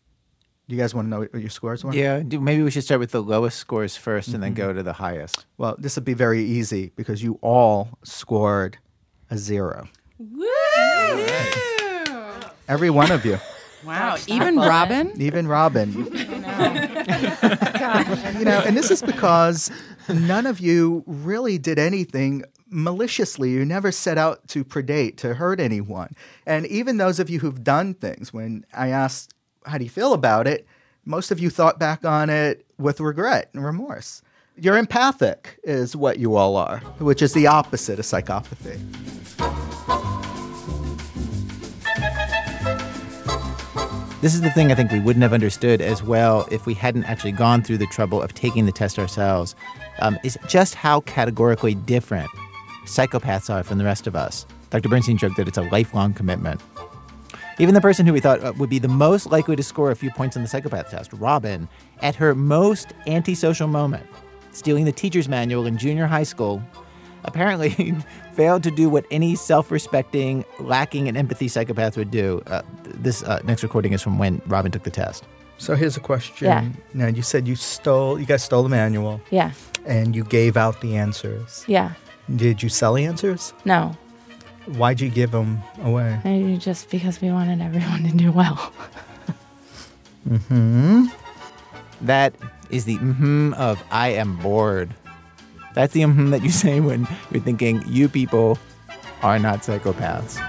you guys want to know what your scores were? Yeah, do- maybe we should start with the lowest scores 1st and then mm-hmm. go to the highest. Well, this would be very easy because you all scored a zero. Woo! Every one of you. Wow, even Robyn? Even Robyn. (laughs) you know, and this is because none of you really did anything maliciously. You never set out to predate, to hurt anyone. And even those of you who've done things, when I asked, how do you feel about it? Most of you thought back on it with regret and remorse. You're empathic, is what you all are, which is the opposite of psychopathy. This is the thing I think we wouldn't have understood as well if we hadn't actually gone through the trouble of taking the test ourselves, um, is just how categorically different psychopaths are from the rest of us. Dr. Bernstein joked that it's a lifelong commitment. Even the person who we thought uh, would be the most likely to score a few points on the psychopath test, Robyn, at her most antisocial moment, stealing the teacher's manual in junior high school, apparently (laughs) failed to do what any self respecting, lacking in empathy psychopath would do. Uh, this uh, next recording is from when Robyn took the test. So here's a question. Yeah. Now you said you stole, you guys stole the manual. Yeah. And you gave out the answers. Yeah. Did you sell the answers? No. Why'd you give them away? Maybe just because we wanted everyone to do well. Hmm. That is the mm-hmm of I am bored. That's the mm-hmm that you say when you're thinking you people are not psychopaths.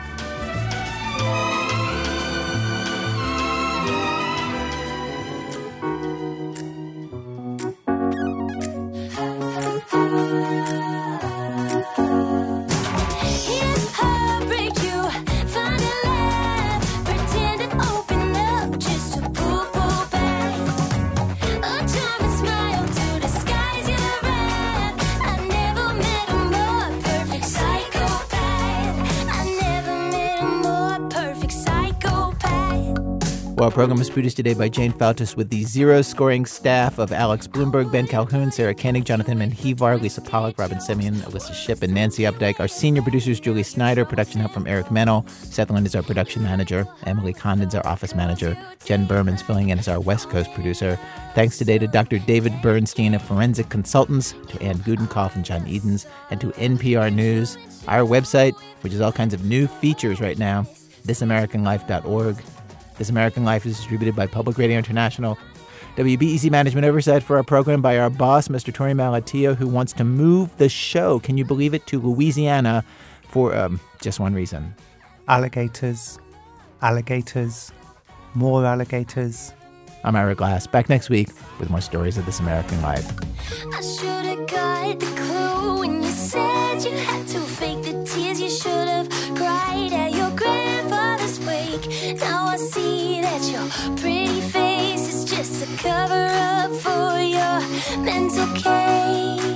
Program was produced today by Jane Feltes with the zero scoring staff of Alex Blumberg, Ben Calhoun, Sarah Koenig, Jonathan Menjivar, Lisa Pollak, Robyn Semien, Alissa Shipp, and Nancy Updike. Our senior producers, Julie Snyder, production help from Eric Mennel. Seth Lind is our production manager. Emily Condon's our office manager. Jen Berman's filling in as our West Coast producer. Thanks today to Dr. David Bernstein of Forensic Consultants, to Ann Gudenkauf and John Edens, and to NPR News. Our website, which has all kinds of new features right now, thisamericanlife.org. This American Life is distributed by Public Radio International. WBEZ management oversight for our program by our boss, Mr. Torey Malatia, who wants to move the show, can you believe it, to Louisiana for um, just one reason. Alligators, alligators, more alligators. I'm Ira Glass, back next week with more stories of This American Life. Cover up for your mental case.